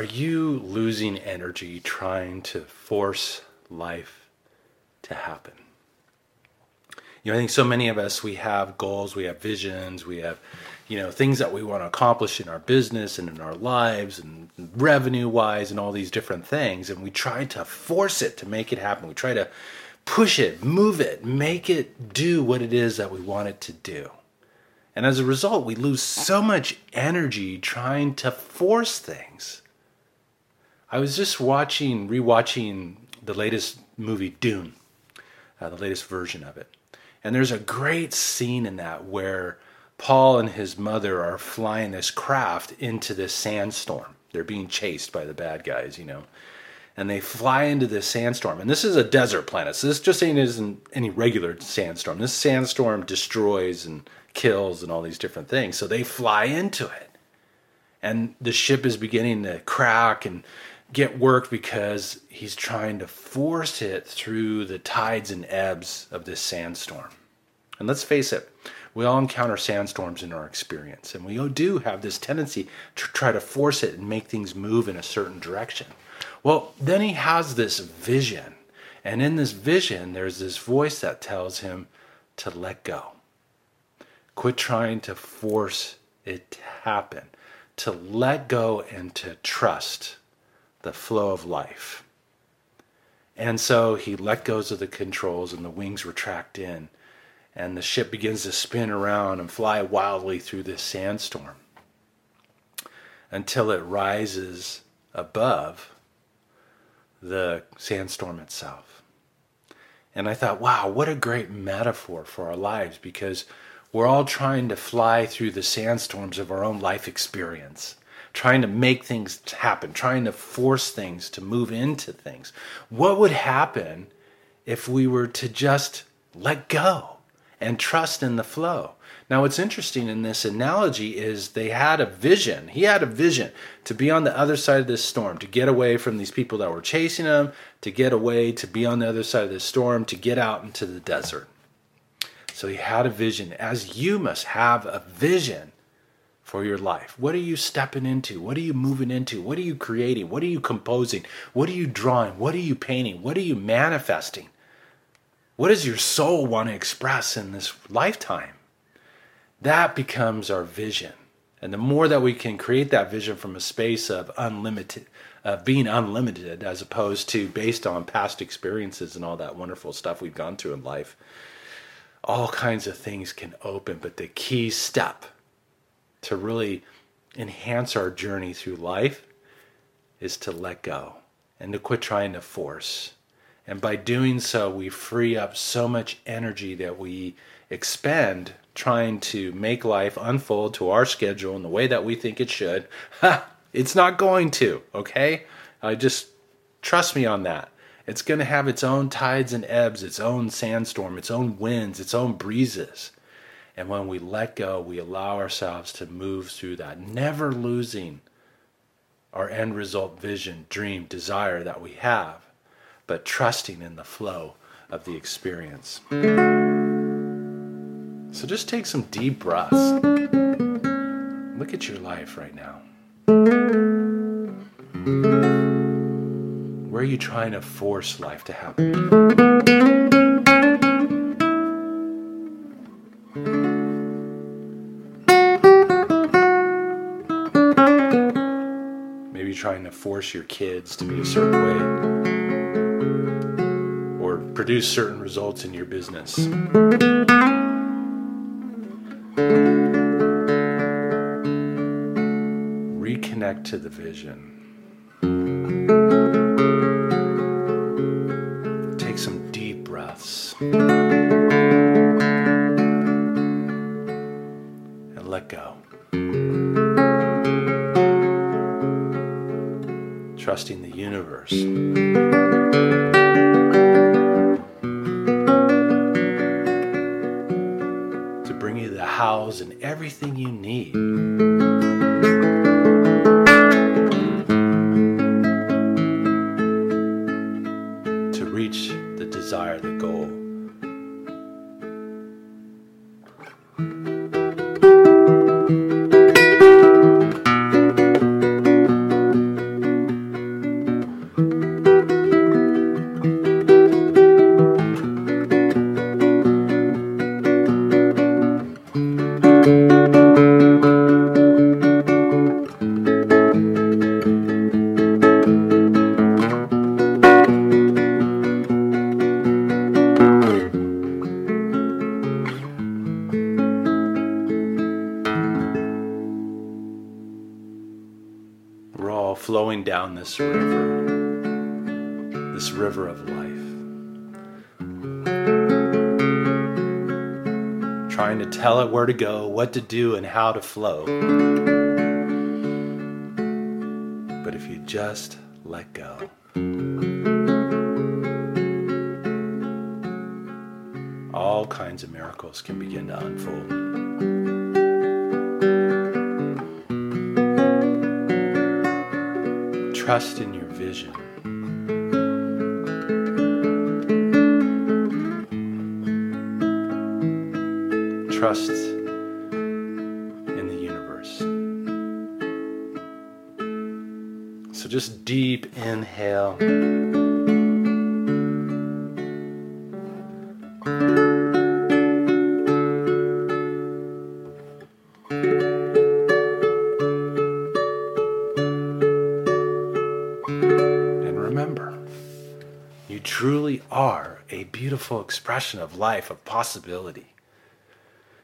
Are you losing energy trying to force life to happen? You know, I think so many of us, we have goals, we have visions, we have, you know, things that we want to accomplish in our business and in our lives and revenue wise and all these different things. And we try to force it to make it happen. We try to push it, move it, make it do what it is that we want it to do. And as a result, we lose so much energy trying to force things. I was just watching, rewatching the latest movie, Dune, uh, the latest version of it. And there's a great scene in that where Paul and his mother are flying this craft into this sandstorm. They're being chased by the bad guys, you know. And they fly into this sandstorm. And this is a desert planet. So this just ain't isn't any regular sandstorm. This sandstorm destroys and kills and all these different things. So they fly into it. And the ship is beginning to crack and get worked because he's trying to force it through the tides and ebbs of this sandstorm. And let's face it, we all encounter sandstorms in our experience, and we do have this tendency to try to force it and make things move in a certain direction. Well, then he has this vision, and in this vision, there's this voice that tells him to let go. Quit trying to force it to happen, to let go and to trust the flow of life. And so he let go of the controls and the wings retract in and the ship begins to spin around and fly wildly through this sandstorm until it rises above the sandstorm itself. And I thought, wow, what a great metaphor for our lives because we're all trying to fly through the sandstorms of our own life experience trying to make things happen, trying to force things to move into things. What would happen if we were to just let go and trust in the flow? Now, what's interesting in this analogy is they had a vision. He had a vision to be on the other side of this storm, to get away from these people that were chasing him, to get away, to be on the other side of the storm, to get out into the desert. So he had a vision, as you must have a vision for your life? What are you stepping into? What are you moving into? What are you creating? What are you composing? What are you drawing? What are you painting? What are you manifesting? What does your soul want to express in this lifetime? That becomes our vision. And the more that we can create that vision from a space of unlimited, of being unlimited, as opposed to based on past experiences and all that wonderful stuff we've gone through in life, all kinds of things can open. But the key step to really enhance our journey through life is to let go and to quit trying to force. And by doing so, we free up so much energy that we expend trying to make life unfold to our schedule in the way that we think it should. It's not going to, okay? I just trust me on that. It's going to have its own tides and ebbs, its own sandstorm, its own winds, its own breezes. And when we let go, we allow ourselves to move through that, never losing our end result vision, dream, desire that we have, but trusting in the flow of the experience. So just take some deep breaths. Look at your life right now. Where are you trying to force life to happen? Trying to force your kids to be a certain way or produce certain results in your business. Reconnect to the vision. Take some deep breaths. And let go. Trusting the universe. To bring you the hows and everything you need. Flowing down this river, this river of life. Trying to tell it where to go, what to do, and how to flow. But if you just let go, all kinds of miracles can begin to unfold. Trust in your vision. Trust in the universe. So just deep inhale. Truly are a beautiful expression of life, of possibility.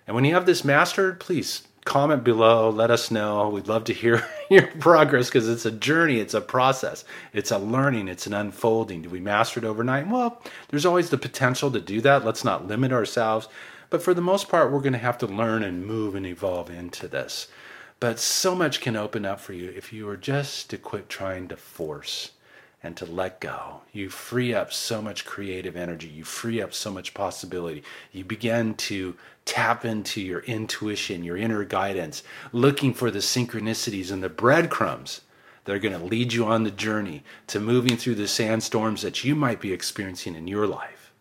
And when you have this mastered, please comment below, let us know. We'd love to hear your progress because it's a journey, it's a process, it's a learning, it's an unfolding. Do we master it overnight? Well, there's always the potential to do that. Let's not limit ourselves. But for the most part, we're going to have to learn and move and evolve into this. But so much can open up for you if you are just to quit trying to force and to let go. You free up so much creative energy. You free up so much possibility. You begin to tap into your intuition, your inner guidance, looking for the synchronicities and the breadcrumbs that are going to lead you on the journey to moving through the sandstorms that you might be experiencing in your life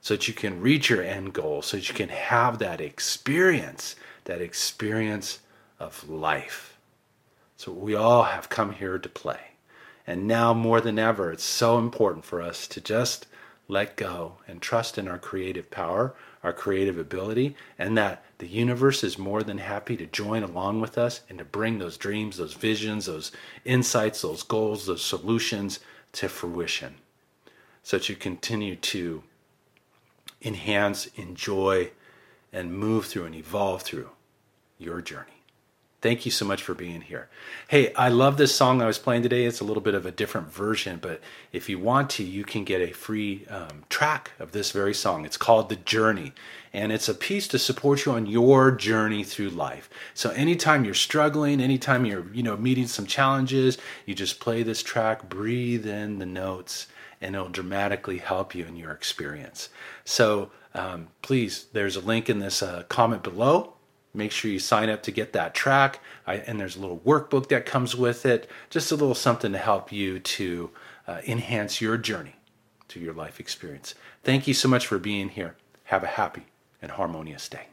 so that you can reach your end goal, so that you can have that experience, that experience of life. So we all have come here to play. And now more than ever, it's so important for us to just let go and trust in our creative power, our creative ability, and that the universe is more than happy to join along with us and to bring those dreams, those visions, those insights, those goals, those solutions to fruition. So that you continue to enhance, enjoy, and move through and evolve through your journey. Thank you so much for being here. Hey, I love this song I was playing today. It's a little bit of a different version, but if you want to, you can get a free um, track of this very song. It's called The Journey, and it's a piece to support you on your journey through life. So anytime you're struggling, anytime you're, you know, meeting some challenges, you just play this track, breathe in the notes, and it'll dramatically help you in your experience. So um, please, there's a link in this uh, comment below Make sure you sign up to get that track. I, and there's a little workbook that comes with it, just a little something to help you to uh, enhance your journey to your life experience. Thank you so much for being here. Have a happy and harmonious day.